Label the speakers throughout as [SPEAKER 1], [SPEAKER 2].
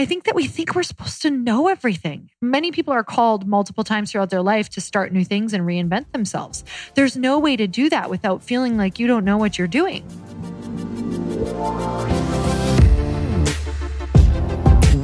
[SPEAKER 1] I think that we think we're supposed to know everything. Many people are called multiple times throughout their life to start new things and reinvent themselves. There's no way to do that without feeling like you don't know what you're doing.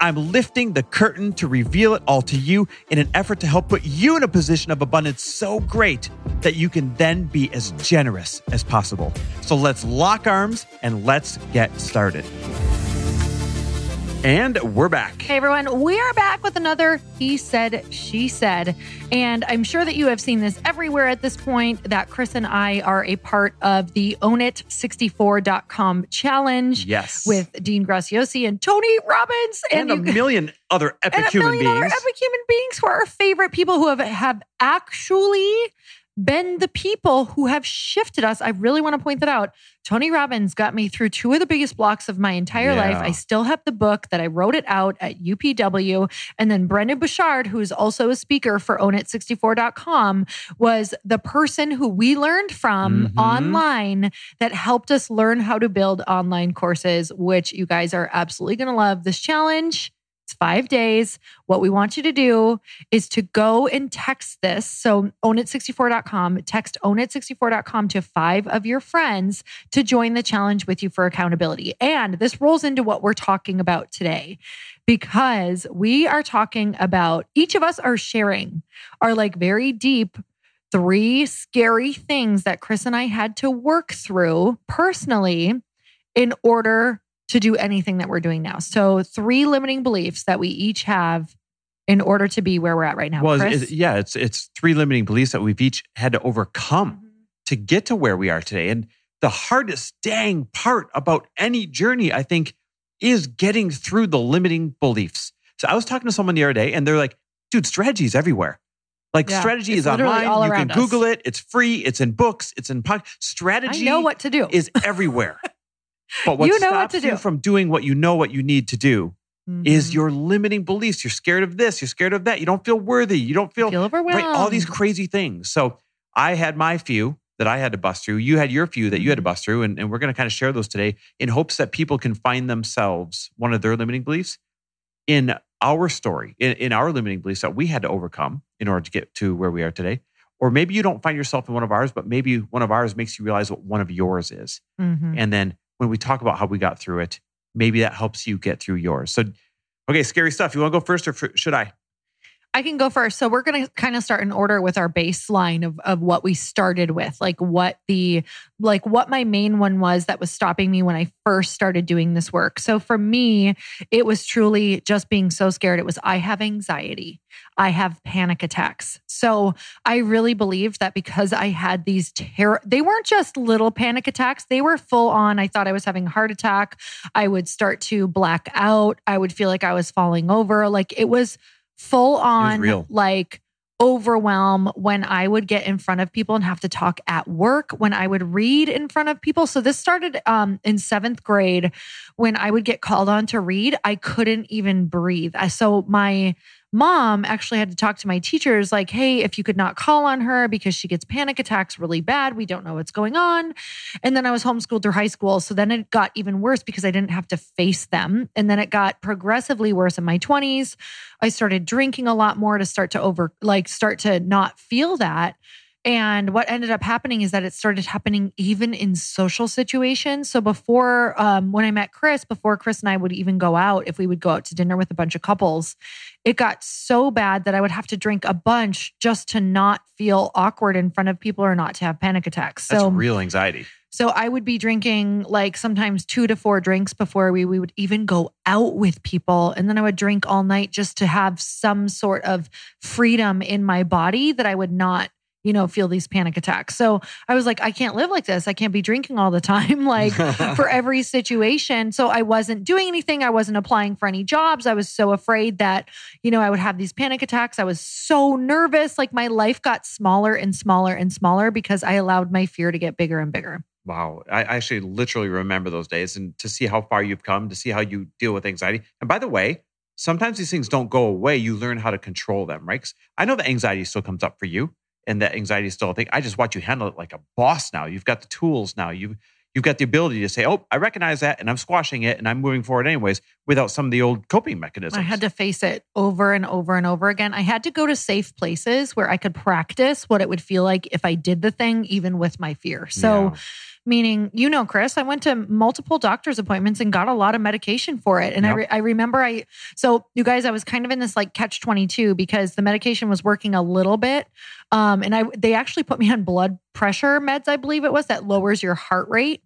[SPEAKER 2] I'm lifting the curtain to reveal it all to you in an effort to help put you in a position of abundance so great that you can then be as generous as possible. So let's lock arms and let's get started. And we're back.
[SPEAKER 1] Hey everyone, we are back with another He Said, She Said. And I'm sure that you have seen this everywhere at this point that Chris and I are a part of the ownit64.com challenge.
[SPEAKER 2] Yes.
[SPEAKER 1] With Dean Graziosi and Tony Robbins.
[SPEAKER 2] And, and a you, million other epic
[SPEAKER 1] and a
[SPEAKER 2] human
[SPEAKER 1] million
[SPEAKER 2] beings.
[SPEAKER 1] Other epic human beings who are our favorite people who have, have actually been the people who have shifted us. I really want to point that out. Tony Robbins got me through two of the biggest blocks of my entire yeah. life. I still have the book that I wrote it out at UPW. And then Brendon Burchard, who's also a speaker for ownit64.com, was the person who we learned from mm-hmm. online that helped us learn how to build online courses, which you guys are absolutely going to love. This challenge it's five days. What we want you to do is to go and text this. So ownit64.com, text ownit64.com to five of your friends to join the challenge with you for accountability. And this rolls into what we're talking about today because we are talking about each of us are sharing our like very deep three scary things that Chris and I had to work through personally in order to do anything that we're doing now. So, three limiting beliefs that we each have in order to be where we're at right now.
[SPEAKER 2] Well, it's, yeah, it's it's three limiting beliefs that we've each had to overcome mm-hmm. to get to where we are today. And the hardest dang part about any journey, I think, is getting through the limiting beliefs. So I was talking to someone the other day, and they're like, "Dude, strategy is everywhere." Like yeah, strategy is online. you can Google it. It's free. It's in books. It's in pod- strategy.
[SPEAKER 1] I know what to do.
[SPEAKER 2] Is everywhere. But what you know stops what you from doing what you know what you need to do mm-hmm. is your limiting beliefs. You're scared of this. You're scared of that. You don't feel worthy. You don't feel,
[SPEAKER 1] feel overwhelmed. Right,
[SPEAKER 2] all these crazy things. So I had my few that I had to bust through. You had your few that you had to mm-hmm. bust through. And, and we're going to kind of share those today in hopes that people can find themselves, one of their limiting beliefs, in our story, in, in our limiting beliefs that we had to overcome in order to get to where we are today. Or maybe you don't find yourself in one of ours, but maybe one of ours makes you realize what one of yours is. Mm-hmm. And then when we talk about how we got through it, maybe that helps you get through yours. So, okay, scary stuff. You want to go first or should I?
[SPEAKER 1] I can go first. So we're going to kind of start in order with our baseline of of what we started with, like what the like what my main one was that was stopping me when I first started doing this work. So for me, it was truly just being so scared. It was I have anxiety. I have panic attacks. So I really believed that because I had these terror they weren't just little panic attacks, they were full on. I thought I was having a heart attack. I would start to black out. I would feel like I was falling over. Like it was full on like overwhelm when I would get in front of people and have to talk at work, when I would read in front of people. So this started um, in seventh grade when I would get called on to read. I couldn't even breathe. So my mom actually had to talk to my teachers like, hey, if you could not call on her because she gets panic attacks really bad. We don't know what's going on. And then I was homeschooled through high school. So then it got even worse because I didn't have to face them. And then it got progressively worse in my 20s. I started drinking a lot more to start to over, like, start to not feel that. And what ended up happening is that it started happening even in social situations. So before, um, when I met Chris, before Chris and I would even go out, if we would go out to dinner with a bunch of couples, it got so bad that I would have to drink a bunch just to not feel awkward in front of people or not to have panic attacks.
[SPEAKER 2] So That's real anxiety.
[SPEAKER 1] So I would be drinking like sometimes two to four drinks before we, we would even go out with people. And then I would drink all night just to have some sort of freedom in my body that I would not you know, feel these panic attacks. So I was like, I can't live like this. I can't be drinking all the time, like for every situation. So I wasn't doing anything. I wasn't applying for any jobs. I was so afraid that, you know, I would have these panic attacks. I was so nervous. Like my life got smaller and smaller and smaller because I allowed my fear to get bigger and bigger.
[SPEAKER 2] Wow. I actually literally remember those days and to see how far you've come, to see how you deal with anxiety. And by the way, sometimes these things don't go away. You learn how to control them, right? I know that anxiety still comes up for you and that anxiety is still a thing. I just watch you handle it like a boss now. You've got the tools now. You've you've got the ability to say, Oh, I recognize that and I'm squashing it and I'm moving forward anyways without some of the old coping mechanisms.
[SPEAKER 1] I had to face it over and over and over again. I had to go to safe places where I could practice what it would feel like if I did the thing, even with my fear. So,
[SPEAKER 2] Yeah.
[SPEAKER 1] Meaning, you know, Chris, I went to multiple doctor's appointments and got a lot of medication for it. And I, re- I remember I, so you guys, I was kind of in this like catch 22 because the medication was working a little bit. Um, and I, they actually put me on blood pressure meds, I believe it was, that lowers your heart rate.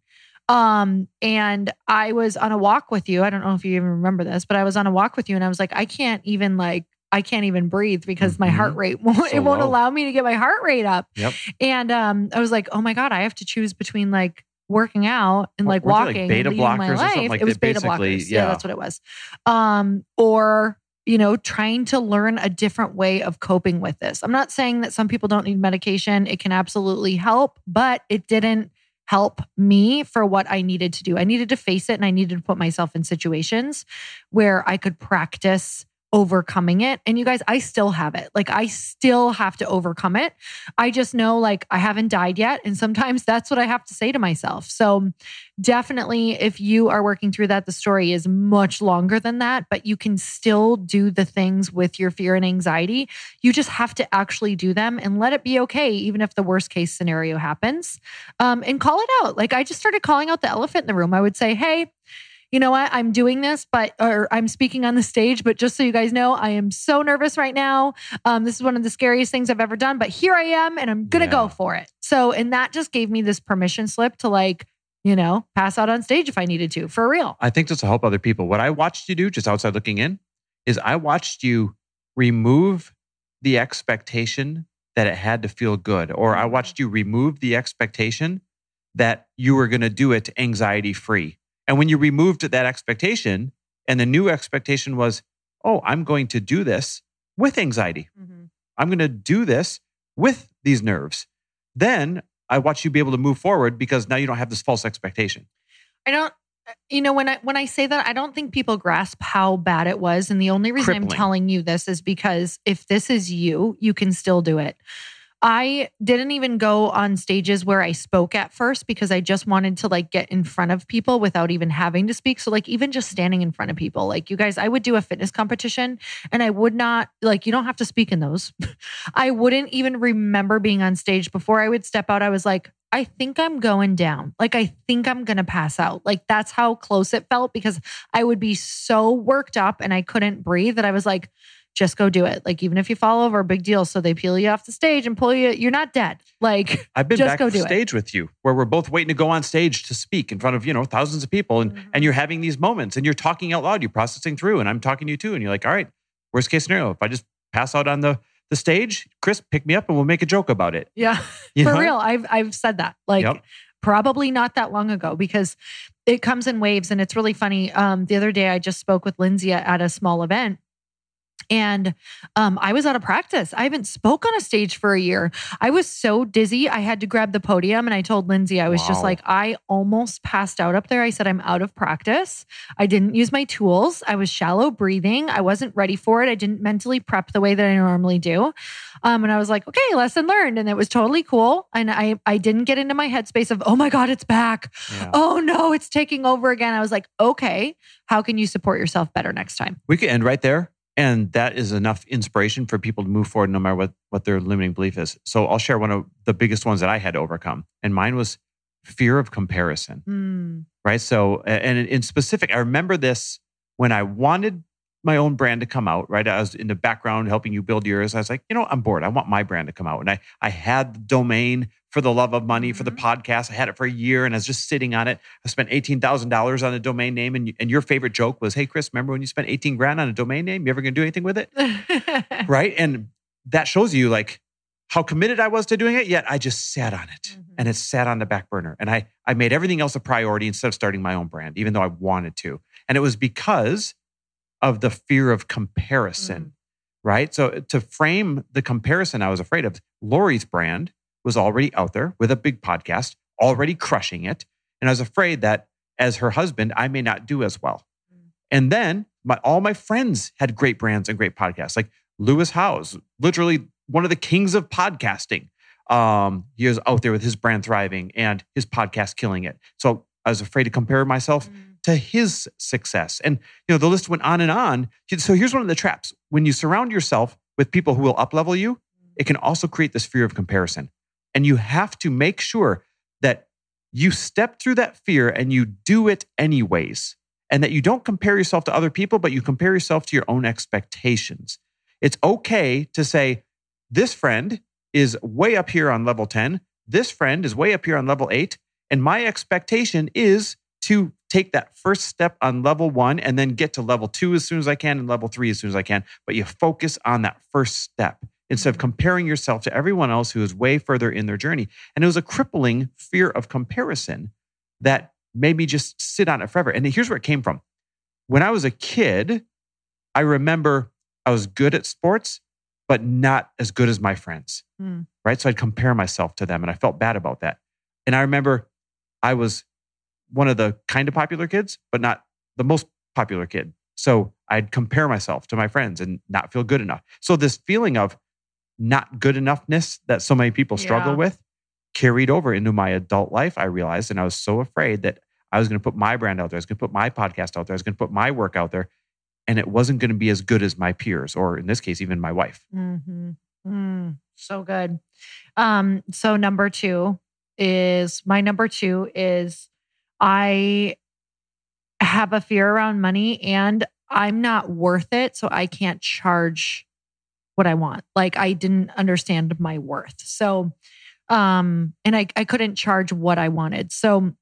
[SPEAKER 1] Um, and I was on a walk with you. I don't know if you even remember this, but I was on a walk with you and I was like, I can't even like, I can't even breathe because my
[SPEAKER 2] Mhm.
[SPEAKER 1] heart rate won't,
[SPEAKER 2] So
[SPEAKER 1] it won't
[SPEAKER 2] low.
[SPEAKER 1] allow me to get my heart rate up.
[SPEAKER 2] Yep.
[SPEAKER 1] And um, I was like, oh my God, I have to choose between like working out and like
[SPEAKER 2] Weren't like,
[SPEAKER 1] walking
[SPEAKER 2] beta
[SPEAKER 1] my
[SPEAKER 2] blockers or something like
[SPEAKER 1] it was
[SPEAKER 2] that,
[SPEAKER 1] beta blockers. Yeah.
[SPEAKER 2] Yeah.
[SPEAKER 1] that's what it was. Um, or you know, trying to learn a different way of coping with this. I'm not saying that some people don't need medication. It can absolutely help, but it didn't help me for what I needed to do. I needed to face it and I needed to put myself in situations where I could practice overcoming it. And you guys, I still have it. Like I still have to overcome it. I just know like I haven't died yet. And sometimes that's what I have to say to myself. So definitely if you are working through that, the story is much longer than that, but you can still do the things with your fear and anxiety. You just have to actually do them and let it be okay, even if the worst case scenario happens. Um, and call it out. Like I just started calling out the elephant in the room. I would say, hey, you know what? I'm doing this, but or I'm speaking on the stage, but just so you guys know, I am so nervous right now. Um, this is one of the scariest things I've ever done, but here I am and I'm gonna
[SPEAKER 2] Yeah.
[SPEAKER 1] go for it. So, and that just gave me this permission slip to like, you know, pass out on stage if I needed to, for real.
[SPEAKER 2] I think this will help other people. What I watched you do, just outside looking in, is I watched you remove the expectation that it had to feel good, or I watched you remove the expectation that you were going to do it anxiety free. And when you removed that expectation, and the new expectation was, oh, I'm going to do this with anxiety. Mm-hmm. I'm going to do this with these nerves. Then I watch you be able to move forward because now you don't have this false expectation.
[SPEAKER 1] I don't uh, you know when I when I say that I don't think people grasp how bad it was and the only reason I'm telling you this is because if this is you, you can still do it. I didn't even go on stages where I spoke at first because I just wanted to like get in front of people without even having to speak. So like even just standing in front of people, like you guys, I would do a fitness competition and I would not like you don't have to speak in those. I wouldn't even remember being on stage before I would step out. I was like, I think I'm going down. Like, I think I'm going to pass out. Like, that's how close it felt because I would be so worked up and I couldn't breathe that I was like, just go do it. Like, even if you fall over, big deal. So they peel you off the stage and pull you, you're not dead. Like,
[SPEAKER 2] I've been
[SPEAKER 1] Just
[SPEAKER 2] back
[SPEAKER 1] go it.
[SPEAKER 2] stage with you where we're both waiting to go on stage to speak in front of, you know, thousands of people and,
[SPEAKER 1] Mhm.
[SPEAKER 2] and you're having these moments and you're talking out loud, you're processing through and I'm talking to you too. And you're like, all right, worst case scenario, if I just pass out on the, the stage, Chris, pick me up and we'll make a joke about it.
[SPEAKER 1] yeah,
[SPEAKER 2] You
[SPEAKER 1] for
[SPEAKER 2] know?
[SPEAKER 1] real. I've, I've said that. Like,
[SPEAKER 2] Yep.
[SPEAKER 1] probably not that long ago because it comes in waves and it's really funny. Um, the other day I just spoke with Lindsay at a small event. And um, I was out of practice. I haven't spoke on a stage for a year. I was so dizzy. I had to grab the podium, and I told Lindsay, I was just like, I almost passed out up there. I said, I'm out of practice. I didn't use my tools. I was shallow breathing. I wasn't ready for it. I didn't mentally prep the way that I normally do. Um, and I was like, okay, lesson learned. And it was totally cool. And I, I didn't get into my headspace of, oh my God, it's back.
[SPEAKER 2] Yeah.
[SPEAKER 1] Oh no, it's taking over again. I was like, okay, how can you support yourself better next time?
[SPEAKER 2] We could end right there. And that is enough inspiration for people to move forward no matter what, what their limiting belief is. So I'll share one of the biggest ones that I had to overcome. And mine was fear of comparison.
[SPEAKER 1] Hmm.
[SPEAKER 2] right? So, and in- in specific, I remember this when I wanted my own brand to come out, right? I was in the background helping you build yours. I was like, you know, I'm bored. I want my brand to come out. And I, I had the domain for the love of money for the podcast. I had it for a year and I was just sitting on it. I spent $18,000 on a domain name. And, and your favorite joke was, hey, Chris, remember when you spent 18 grand on a domain name? You ever going to do anything with it? right? And that shows you like how committed I was to doing it, yet I just sat on it
[SPEAKER 1] Mhm.
[SPEAKER 2] and it sat on the back burner. And I, I made everything else a priority instead of starting my own brand, even though I wanted to. And it was because of the fear of comparison,
[SPEAKER 1] Mm.
[SPEAKER 2] right? So to frame the comparison I was afraid of, Lori's brand was already out there with a big podcast, already crushing it. And I was afraid that as her husband, I may not do as well.
[SPEAKER 1] Mm.
[SPEAKER 2] And then my, all my friends had great brands and great podcasts, like Lewis Howes, literally one of the kings of podcasting. Um, he was out there with his brand thriving and his podcast killing it. So I was afraid to compare myself
[SPEAKER 1] Mm.
[SPEAKER 2] to his success. And you know, the list went on and on. So here's one of the traps. When you surround yourself with people who will uplevel you, it can also create this fear of comparison. And you have to make sure that you step through that fear and you do it anyways. And that you don't compare yourself to other people, but you compare yourself to your own expectations. It's okay to say, this friend is way up here on level 10. This friend is way up here on level eight. And my expectation is to take that first step on level one and then get to level two as soon as I can and level three as soon as I can. But you focus on that first step instead of comparing yourself to everyone else who is way further in their journey. And it was a crippling fear of comparison that made me just sit on it forever. And here's where it came from. When I was a kid, I remember I was good at sports, but not as good as my friends.
[SPEAKER 1] Hmm.
[SPEAKER 2] Right. So I'd compare myself to them and I felt bad about that. And I remember I was one of the kind of popular kids, but not the most popular kid. So I'd compare myself to my friends and not feel good enough. So this feeling of not good enoughness that so many people struggle
[SPEAKER 1] Yeah.
[SPEAKER 2] with carried over into my adult life, I realized. And I was so afraid that I was going to put my brand out there. I was going to put my podcast out there. I was going to put my work out there. And it wasn't going to be as good as my peers, or in this case, even my wife.
[SPEAKER 1] Mm-hmm. Mm, so good. Um, so number two is my number two is I have a fear around money and I'm not worth it. So I can't charge what I want. Like I didn't understand my worth. So um and I, I couldn't charge what I wanted. So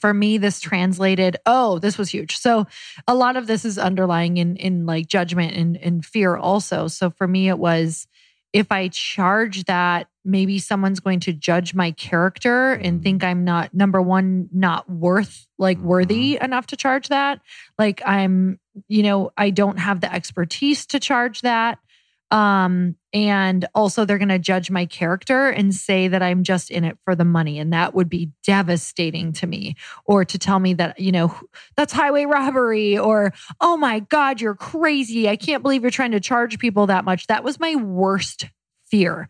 [SPEAKER 1] for me, this translated, oh, this was huge. So a lot of this is underlying in in like judgment and, and fear also. So for me, it was if I charge that, maybe someone's going to judge my character and think I'm not number one, not worth like worthy enough to charge that. Like I'm, you know, I don't have the expertise to charge that. Um, and also they're going to judge my character and say that I'm just in it for the money. And that would be devastating to me. Or to tell me that, you know, that's highway robbery or, oh my God, you're crazy. I can't believe you're trying to charge people that much. That was my worst fear.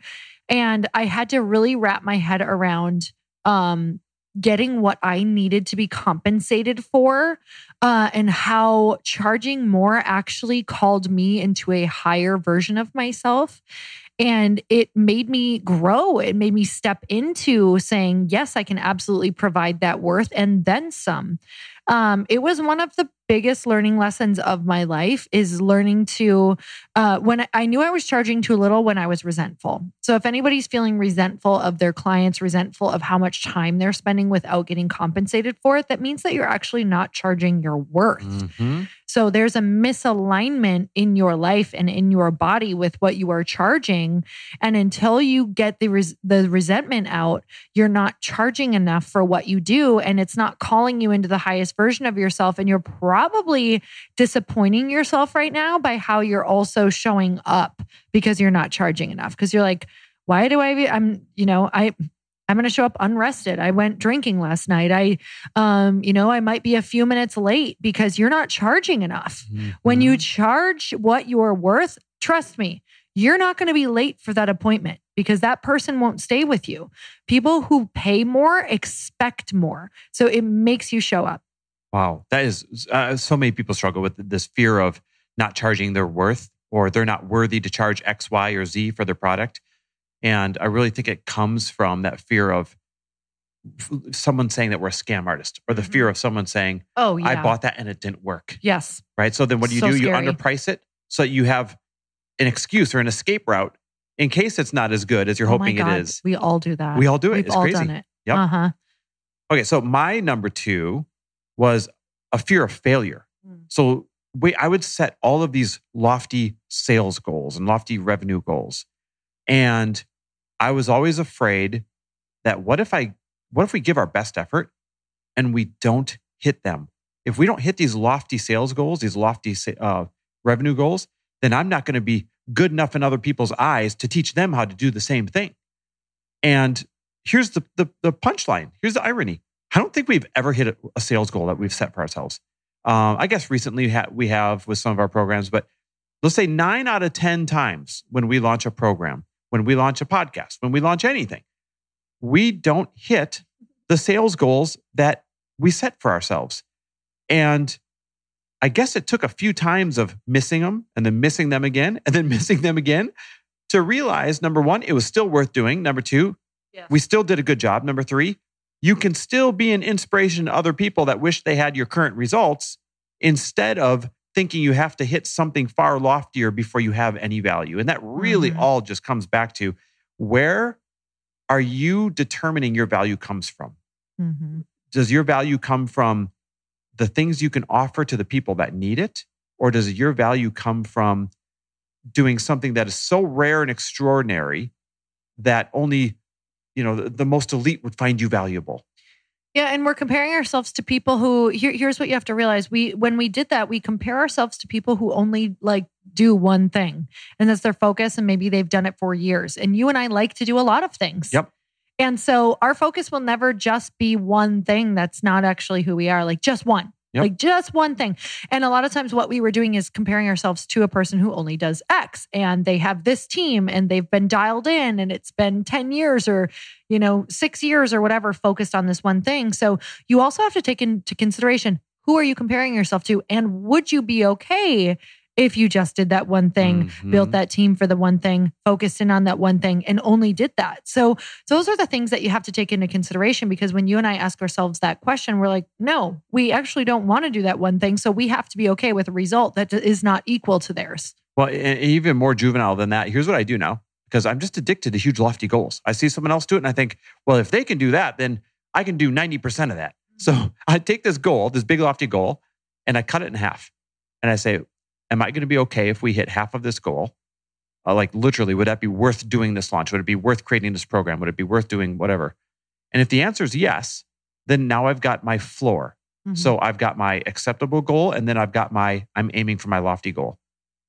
[SPEAKER 1] And I had to really wrap my head around um, getting what I needed to be compensated for uh, and how charging more actually called me into a higher version of myself. And it made me grow. It made me step into saying, yes, I can absolutely provide that worth and then some. Um, it was one of the biggest learning lessons of my life is learning to uh, when I knew I was charging too little when I was resentful. So if anybody's feeling resentful of their clients, resentful of how much time they're spending without getting compensated for it, that means that you're actually not charging your worth.
[SPEAKER 2] Mhm.
[SPEAKER 1] So there's a misalignment in your life and in your body with what you are charging. And until you get the res- the resentment out, you're not charging enough for what you do, and it's not calling you into the highest version of yourself. And you're probably disappointing yourself right now by how you're also showing up because you're not charging enough. Because you're like, why do I? Be, I'm you know I. I'm going to show up unrested. I went drinking last night. I, um, you know, I might be a few minutes late because you're not charging enough. When you
[SPEAKER 2] Mhm.
[SPEAKER 1] charge what you're worth, trust me, you're not going to be late for that appointment because that person won't stay with you. People who pay more expect more. So it makes you show up.
[SPEAKER 2] Wow, that is uh, so many people struggle with this fear of not charging their worth or they're not worthy to charge X, Y, or Z for their product. And I really think it comes from that fear of someone saying that we're a scam artist or the fear of someone saying,
[SPEAKER 1] Oh, yeah.
[SPEAKER 2] I bought that and it didn't work.
[SPEAKER 1] Yes.
[SPEAKER 2] Right. So then what do you
[SPEAKER 1] So
[SPEAKER 2] do?
[SPEAKER 1] scary.
[SPEAKER 2] You underprice it so that you have an excuse or an escape route in case it's not as good as you're
[SPEAKER 1] Oh
[SPEAKER 2] hoping it is.
[SPEAKER 1] We all do that.
[SPEAKER 2] We all do it.
[SPEAKER 1] We've
[SPEAKER 2] It's
[SPEAKER 1] all
[SPEAKER 2] crazy.
[SPEAKER 1] done it.
[SPEAKER 2] Yep.
[SPEAKER 1] Uh huh.
[SPEAKER 2] Okay, so my number two was a fear of failure.
[SPEAKER 1] Mm.
[SPEAKER 2] So we, I would set all of these lofty sales goals and lofty revenue goals. And I was always afraid that what if I, what if we give our best effort and we don't hit them? If we don't hit these lofty sales goals, these lofty uh, revenue goals, then I'm not going to be good enough in other people's eyes to teach them how to do the same thing. And here's the, the, the punchline. Here's the irony. I don't think we've ever hit a, sales goal that we've set for ourselves. Um, I guess recently we have with some of our programs, but let's say nine out of 10 times when we launch a program, when we launch a podcast, when we launch anything, we don't hit the sales goals that we set for ourselves. And I guess it took a few times of missing them and then missing them again and then missing them again to realize number one, it was still worth doing. Number two, yeah. we still did a good job. Number three, you can still be an inspiration to other people that wish they had your current results instead of thinking you have to hit something far loftier before you have any value. And that really mm-hmm. all just comes back to where are you determining your value comes from? Mm-hmm. Does your value come from the things you can offer to the people that need it? Or does your value come from doing something that is so rare and extraordinary that only, you know, the, the most elite would find you valuable?
[SPEAKER 1] Yeah, and we're comparing ourselves to people who here, here's what you have to realize. We when we did that, we compare ourselves to people who only like do one thing. And that's their focus and maybe they've done it for years. And you and I like to do a lot of things.
[SPEAKER 2] Yep.
[SPEAKER 1] And so our focus will never just be one thing that's not actually who we are, like just one. Yep. Like just one thing. And a lot of times what we were doing is comparing ourselves to a person who only does X and they have this team and they've been dialed in and it's been 10 years or, you know, 6 years or whatever focused on this one thing. So you also have to take into consideration who are you comparing yourself to and would you be okay if you just did that one thing, mm-hmm. built that team for the one thing, focused in on that one thing, and only did that. So, those are the things that you have to take into consideration because when you and I ask ourselves that question, we're like, no, we actually don't want to do that one thing. So, we have to be okay with a result that is not equal to theirs.
[SPEAKER 2] Well, even more juvenile than that, here's what I do now because I'm just addicted to huge, lofty goals. I see someone else do it and I think, well, if they can do that, then I can do 90% of that. So, I take this goal, this big, lofty goal, and I cut it in half. And I say, am I going to be okay if we hit half of this goal? Uh, like literally, would that be worth doing this launch? Would it be worth creating this program? Would it be worth doing whatever? And if the answer is yes, then now I've got my floor. Mm-hmm. So I've got my acceptable goal, and then I've got my I'm aiming for my lofty goal.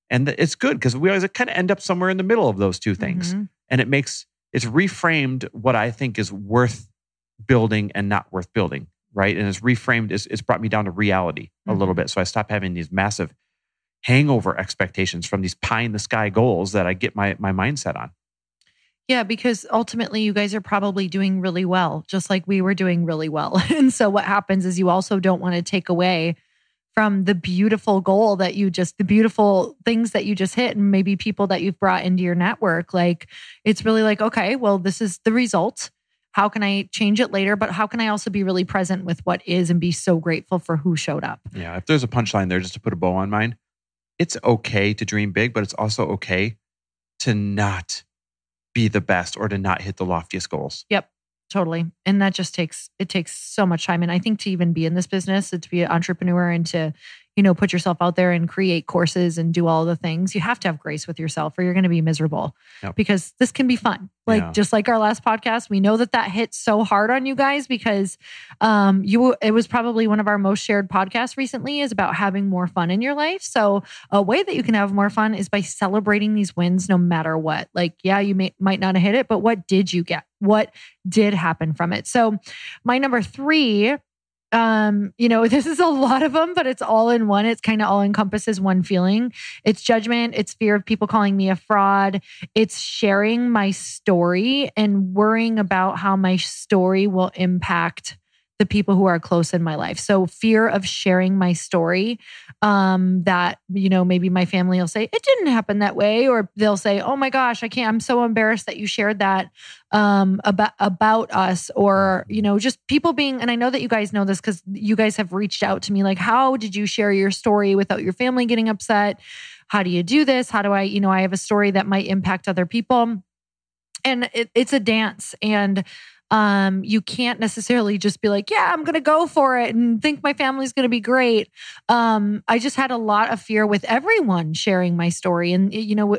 [SPEAKER 2] And it's good because we always kind of end up somewhere in the middle of those two things. Mm-hmm. And it makes it's reframed what I think is worth building and not worth building, right? And it's reframed, it's, it's brought me down to reality a mm-hmm. little bit. So I stop having these massive hangover expectations from these pie in the sky goals that I get my my mindset on.
[SPEAKER 1] Yeah, because ultimately you guys are probably doing really well, just like we were doing really well. And so what happens is you also don't want to take away from the beautiful goal that you just the beautiful things that you just hit and maybe people that you've brought into your network. Like it's really like, okay, well, this is the result. How can I change it later? But how can I also be really present with what is and be so grateful for who showed up?
[SPEAKER 2] Yeah. If there's a punchline there, just to put a bow on mine, it's okay to dream big, but it's also okay to not be the best or to not hit the loftiest goals.
[SPEAKER 1] Yep. Totally. And that just takes it takes so much time. And I think to even be in this business, to be an entrepreneur and to you know, put yourself out there and create courses and do all the things, you have to have grace with yourself or you're going to be miserable yep. because this can be fun. Like yeah. just like our last podcast, we know that that hit so hard on you guys because um you it was probably one of our most shared podcasts recently is about having more fun in your life. So a way that you can have more fun is by celebrating these wins no matter what. Like yeah, you may might not have hit it, but what did you get? What did happen from it? So my number 3 um you know this is a lot of them but it's all in one. It's kind of all encompasses one feeling. It's judgment it's fear of people calling me a fraud. It's sharing my story and worrying about how my story will impact the people who are close in my life. So fear of sharing my story um that you know maybe my family will say it didn't happen that way or they'll say oh my gosh I can't I'm so embarrassed that you shared that um about about us or you know just people being and I know that you guys know this cuz you guys have reached out to me like how did you share your story without your family getting upset? How do you do this? How do I you know I have a story that might impact other people. And it, it's a dance and um, you can't necessarily just be like, yeah, I'm going to go for it and think my family's going to be great. Um, I just had a lot of fear with everyone sharing my story. And, you know,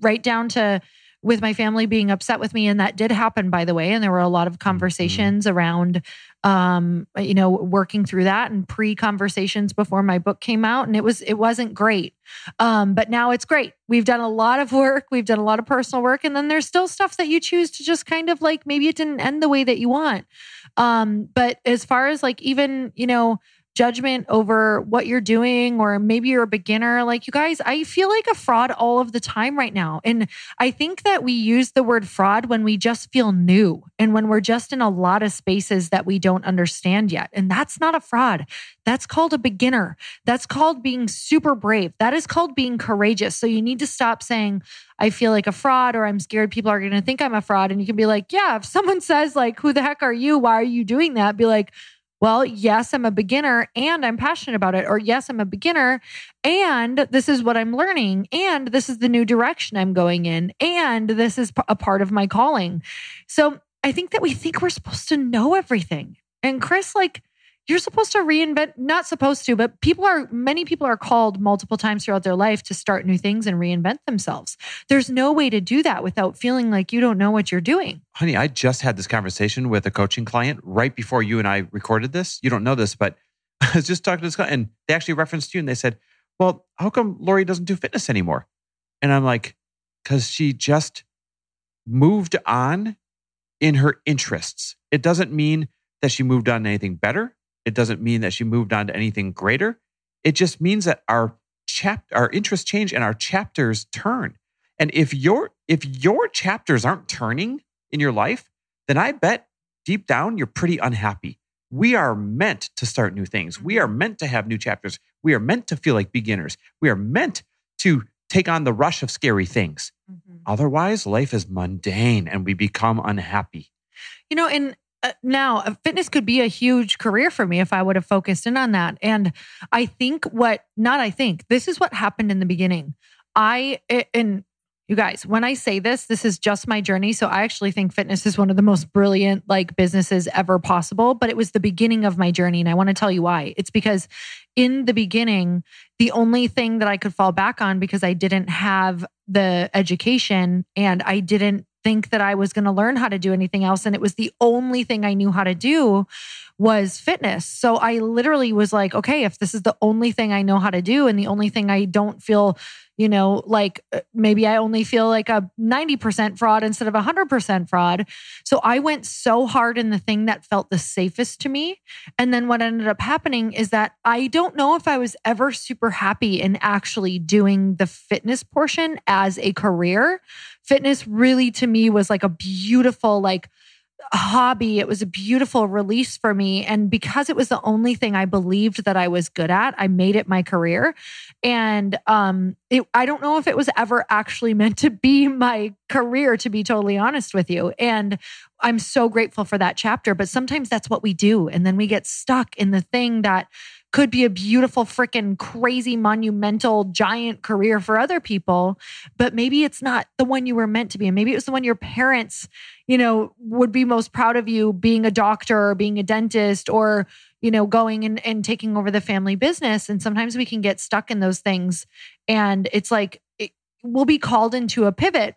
[SPEAKER 1] right down to with my family being upset with me and that did happen by the way and there were a lot of
[SPEAKER 2] Mm-hmm.
[SPEAKER 1] conversations around um you know working through that and pre conversations before my book came out and it was it wasn't great. Um but now it's great. We've done a lot of work we've done a lot of personal work and then there's still stuff that you choose to just kind of like maybe it didn't end the way that you want. Um but as far as like even you know judgment over what you're doing or maybe you're a beginner. Like you guys i feel like a fraud all of the time right now. And i think that we use the word fraud when we just feel new and when we're just in a lot of spaces that we don't understand yet. And that's not a fraud. That's called a beginner. That's called being super brave. That is called being courageous. So you need to stop saying I feel like a fraud or I'm scared people are going to think I'm a fraud. And you can be like, yeah, if someone says, like, who the heck are you? Why are you doing that? Be like, well, yes, I'm a beginner and I'm passionate about it. Or yes, I'm a beginner and this is what I'm learning. And this is the new direction I'm going in. And this is a part of my calling. So I think that we think we're supposed to know everything. And Chris, like, you're supposed to reinvent, not supposed to, but people are, many people are called multiple times throughout their life to start new things and reinvent themselves. There's no way to do that without feeling like you don't know what you're doing.
[SPEAKER 2] Honey, I just had this conversation with a coaching client right before you and I recorded this. You don't know this, but I was just talking to this guy and they actually referenced you and they said, Well, how come Lori doesn't do fitness anymore? And I'm like, Because she just moved on in her interests. It doesn't mean that she moved on to anything better. It doesn't mean that she moved on to anything greater. It just means that our chap our interests change and our chapters turn. And if your if your chapters aren't turning in your life, then I bet deep down you're pretty unhappy. We are meant to start new things. We mm-hmm. are meant to have new chapters. We are meant to feel like beginners. We are meant to take on the rush of scary things. Mm-hmm. Otherwise, life is mundane and we become unhappy.
[SPEAKER 1] You know, and uh, now uh, fitness could be a huge career for me if I would have focused in on that. And I think what, not I think, this is what happened in the beginning. I, and you guys, when I say this, this is just my journey. So I actually think fitness is one of the most brilliant like businesses ever possible, but it was the beginning of my journey. And I want to tell you why. It's because in the beginning, the only thing that I could fall back on because I didn't have the education and I didn't think that I was going to learn how to do anything else. And it was the only thing I knew how to do was fitness. So I literally was like, okay, if this is the only thing I know how to do and the only thing I don't feel, you know, like uh, maybe I only feel like a 90% fraud instead of 100% fraud. So I went so hard in the thing that felt the safest to me. And then what ended up happening is that I don't know if I was ever super happy in actually doing the fitness portion as a career. Fitness really to me was like a beautiful, like, hobby. It was a beautiful release for me. And because it was the only thing I believed that I was good at, I made it my career. And um, it, I don't know if it was ever actually meant to be my career, to be totally honest with you. And I'm so grateful for that chapter. But sometimes that's what we do. And then we get stuck in the thing that could be a beautiful, freaking crazy, monumental, giant career for other people, but maybe it's not the one you were meant to be. And maybe it was the one your parents, you know, would be most proud of you being a doctor or being a dentist or, you know, going and, and taking over the family business. And sometimes we can get stuck in those things. And it's like, it, we'll be called into a pivot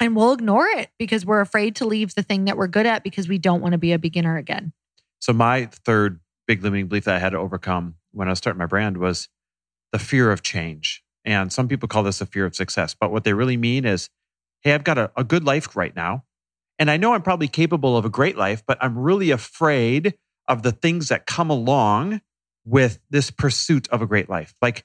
[SPEAKER 1] and we'll ignore it because we're afraid to leave the thing that we're good at because we don't want to be a beginner again.
[SPEAKER 2] So my third big limiting belief that I had to overcome when I was starting my brand was the fear of change. And some people call this a fear of success. But what they really mean is, hey, I've got a, a good life right now. And I know I'm probably capable of a great life, but I'm really afraid of the things that come along with this pursuit of a great life. Like,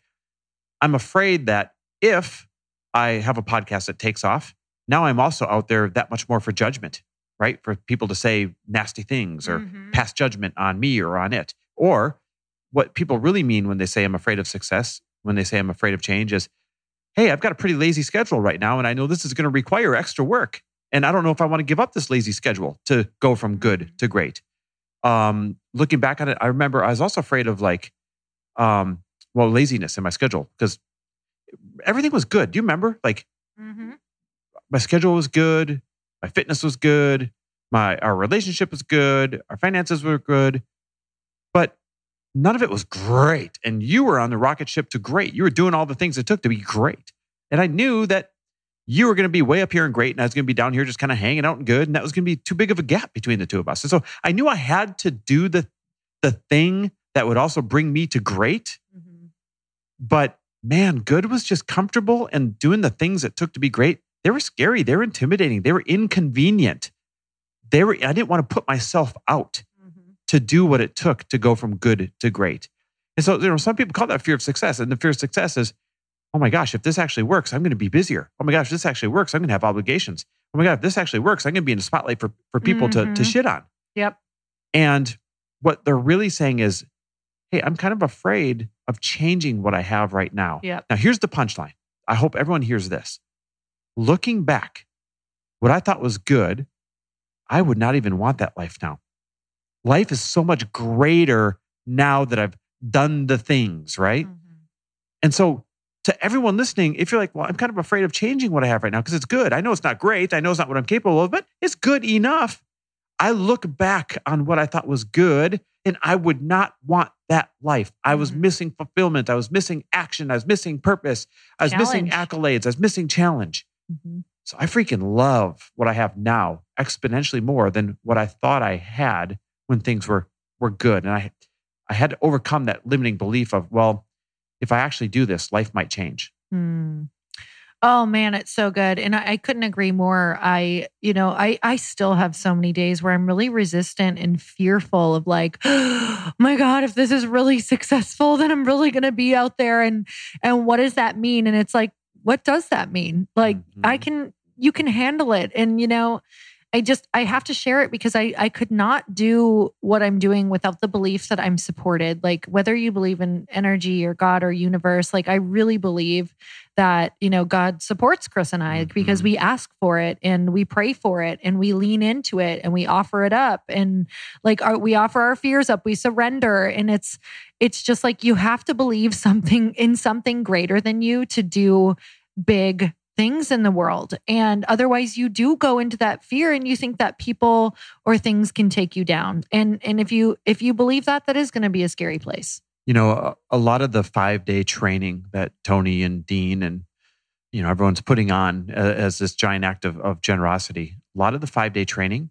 [SPEAKER 2] I'm afraid that if I have a podcast that takes off, now I'm also out there that much more for judgment right? For people to say nasty things or
[SPEAKER 1] Mhm.
[SPEAKER 2] pass judgment on me or on it. Or what people really mean when they say I'm afraid of success, when they say I'm afraid of change is, hey, I've got a pretty lazy schedule right now, and I know this is going to require extra work. And I don't know if I want to give up this lazy schedule to go from good to great. Um, looking back on it, I remember I was also afraid of like, um, well, laziness in my schedule because everything was good. Do you remember? Like
[SPEAKER 1] Mm-hmm.
[SPEAKER 2] my schedule was good, my fitness was good, my our relationship was good, our finances were good, but none of it was great. And you were on the rocket ship to great. You were doing all the things it took to be great. And I knew that you were going to be way up here and great, and I was going to be down here just kind of hanging out and good, and that was going to be too big of a gap between the two of us. And so I knew I had to do the the thing that would also bring me to great.
[SPEAKER 1] Mhm.
[SPEAKER 2] But man, good was just comfortable and doing the things it took to be great. They were scary. They were intimidating. They were inconvenient. They were. I didn't want to put myself out
[SPEAKER 1] Mhm.
[SPEAKER 2] to do what it took to go from good to great. And so, you know, some people call that fear of success. And the fear of success is, oh my gosh, if this actually works, I'm going to be busier. Oh my gosh, if this actually works, I'm going to have obligations. Oh my God, if this actually works, I'm going to be in the spotlight for, for people to, to
[SPEAKER 1] Mhm.
[SPEAKER 2] shit on.
[SPEAKER 1] Yep.
[SPEAKER 2] And what they're really saying is, hey, I'm kind of afraid of changing what I have right now.
[SPEAKER 1] Yep.
[SPEAKER 2] Now, here's the punchline. I hope everyone hears this. Looking back, what I thought was good, I would not even want that life now. Life is so much greater now that I've done the things, right?
[SPEAKER 1] Mhm.
[SPEAKER 2] And so, to everyone listening, if you're like, well, I'm kind of afraid of changing what I have right now because it's good. I know it's not great. I know it's not what I'm capable of, but it's good enough. I look back on what I thought was good and I would not want that life. I was
[SPEAKER 1] Mhm.
[SPEAKER 2] missing fulfillment. I was missing action. I was missing purpose. I was missing accolades. I was missing challenge.
[SPEAKER 1] Mhm.
[SPEAKER 2] So I freaking love what I have now exponentially more than what I thought I had when things were were good. And I I had to overcome that limiting belief of, well, if I actually do this, life might change.
[SPEAKER 1] Hmm. Oh man, it's so good. And I, I couldn't agree more. I, you know, I I still have so many days where I'm really resistant and fearful of like, oh my God, if this is really successful, then I'm really gonna be out there. And and what does that mean? And it's like, what does that mean? Like I
[SPEAKER 2] Mhm.
[SPEAKER 1] can you can handle it. And you know, I just I have to share it because I I could not do what I'm doing without the belief that I'm supported. Like whether you believe in energy or God or universe, like I really believe that you know God supports Chris and I because
[SPEAKER 2] Mhm.
[SPEAKER 1] we ask for it and we pray for it and we lean into it and we offer it up and like our, we offer our fears up, we surrender and it's it's just like you have to believe something in something greater than you to do big things in the world and otherwise you do go into that fear and you think that people or things can take you down and and if you if you believe that that is going to be a scary place
[SPEAKER 2] You know, a, a lot of the five day training that Tony and Dean and you know everyone's putting on uh, as this giant act of, of generosity. A lot of the five day training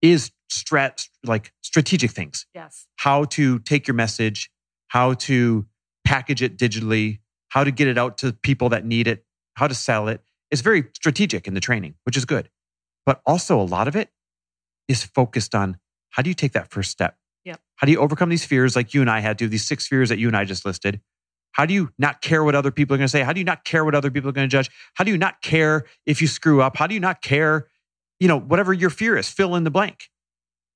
[SPEAKER 2] is strat like strategic things.
[SPEAKER 1] yes
[SPEAKER 2] how to take your message, how to package it digitally, how to get it out to people that need it, how to sell it. It's very strategic in the training, which is good. But also, a lot of it is focused on how do you take that first step?
[SPEAKER 1] Yep.
[SPEAKER 2] How do you overcome these fears like you and I had to, these six fears that you and I just listed? How do you not care what other people are going to say? How do you not care what other people are going to judge? How do you not care if you screw up? How do you not care, you know, whatever your fear is, fill in the blank.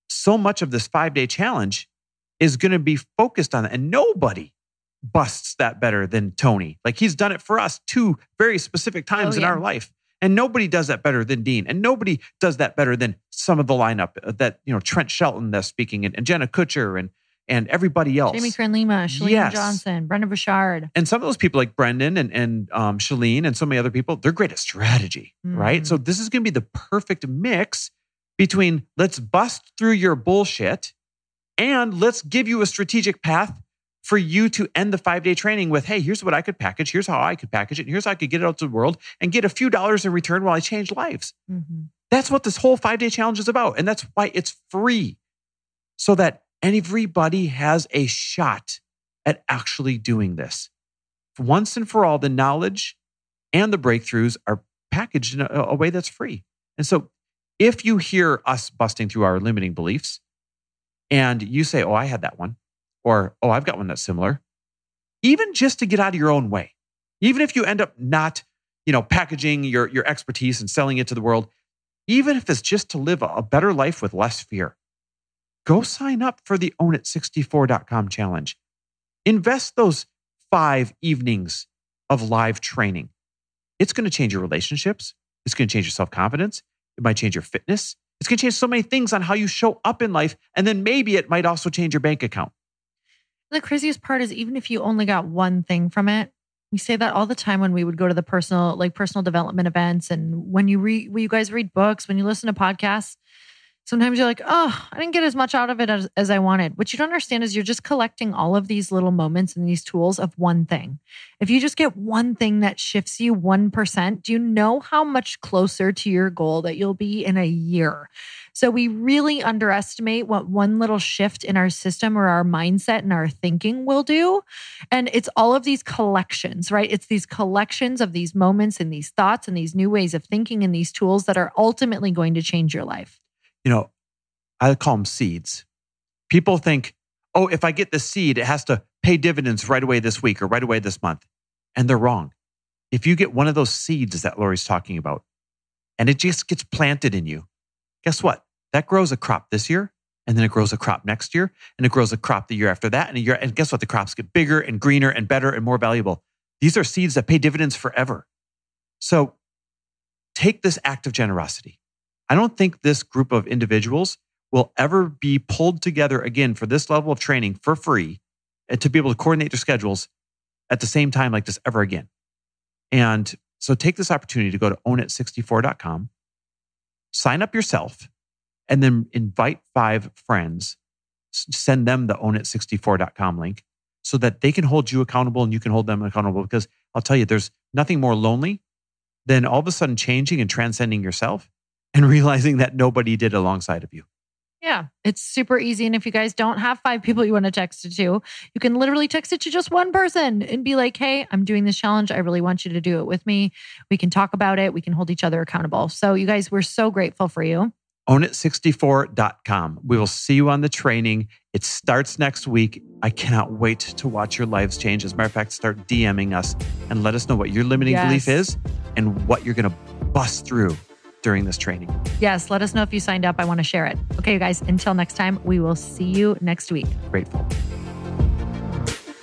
[SPEAKER 2] So much of this five day challenge is going to be focused on that. And nobody busts that better than Tony. Like he's done it for us two very specific times
[SPEAKER 1] Oh,
[SPEAKER 2] in our life. And nobody does that better than Dean. And nobody does that better than some of the lineup uh, that, you know, Trent Shelton that's speaking and, and Jenna Kutcher and and everybody else.
[SPEAKER 1] jamie Kern lima Shalene
[SPEAKER 2] Yes.
[SPEAKER 1] johnson Brendon Burchard
[SPEAKER 2] and some of those people like Brendon and, and um, Shalene and so many other people, they're great at strategy, right?
[SPEAKER 1] Mhm.
[SPEAKER 2] So this is going to be the perfect mix between let's bust through your bullshit and let's give you a strategic path for you to end the five day training with, hey, here's what I could package. Here's how I could package it. And here's how I could get it out to the world and get a few dollars in return while I change lives.
[SPEAKER 1] Mhm.
[SPEAKER 2] That's what this whole five day challenge is about. And that's why it's free so that everybody has a shot at actually doing this. Once and for all, the knowledge and the breakthroughs are packaged in a, a way that's free. And so if you hear us busting through our limiting beliefs and you say, oh, I had that one, or oh, I've got one that's similar, even just to get out of your own way, even if you end up not, you know, packaging your, your expertise and selling it to the world, even if it's just to live a, better life with less fear, go sign up for the ownit64.com challenge. Invest those five evenings of live training. It's going to change your relationships. It's going to change your self confidence. It might change your fitness. It's going to change so many things on how you show up in life. And then maybe it might also change your bank account.
[SPEAKER 1] The craziest part is even if you only got one thing from it, we say that all the time when we would go to the personal, like personal development events, and when you read, when you guys read books, when you listen to podcasts. Sometimes you're like, oh, I didn't get as much out of it as, as I wanted. What you don't understand is you're just collecting all of these little moments and these tools of one thing. If you just get one thing that shifts you 1%, do you know how much closer to your goal that you'll be in a year? So we really underestimate what one little shift in our system or our mindset and our thinking will do. And it's all of these collections, right? It's these collections of these moments and these thoughts and these new ways of thinking and these tools that are ultimately going to change your life
[SPEAKER 2] you know, I call them seeds. People think, oh, if I get the seed, it has to pay dividends right away this week or right away this month. And they're wrong. If you get one of those seeds that Lori's talking about and it just gets planted in you, guess what? That grows a crop this year and then it grows a crop next year and it grows a crop the year after that and a year and guess what? The crops get bigger and greener and better and more valuable. These are seeds that pay dividends forever. So take this act of generosity. I don't think this group of individuals will ever be pulled together again for this level of training for free and to be able to coordinate their schedules at the same time like this ever again. And so take this opportunity to go to ownit64.com, sign up yourself, and then invite five friends, send them the ownit64.com link so that they can hold you accountable and you can hold them accountable. Because I'll tell you, there's nothing more lonely than all of a sudden changing and transcending yourself and realizing that nobody did alongside of you.
[SPEAKER 1] Yeah, it's super easy. And if you guys don't have five people you want to text it to, you can literally text it to just one person and be like, hey, I'm doing this challenge. I really want you to do it with me. We can talk about it. We can hold each other accountable. So, you guys, we're so grateful for you.
[SPEAKER 2] Ownit64.com. We will see you on the training. It starts next week. I cannot wait to watch your lives change. As a matter of fact, start DMing us and let us know what your limiting yes. belief is and what you're going to bust through during this training.
[SPEAKER 1] Yes, let us know if you signed up. I want to share it. Okay, you guys, until next time, we will see you next week.
[SPEAKER 2] Grateful.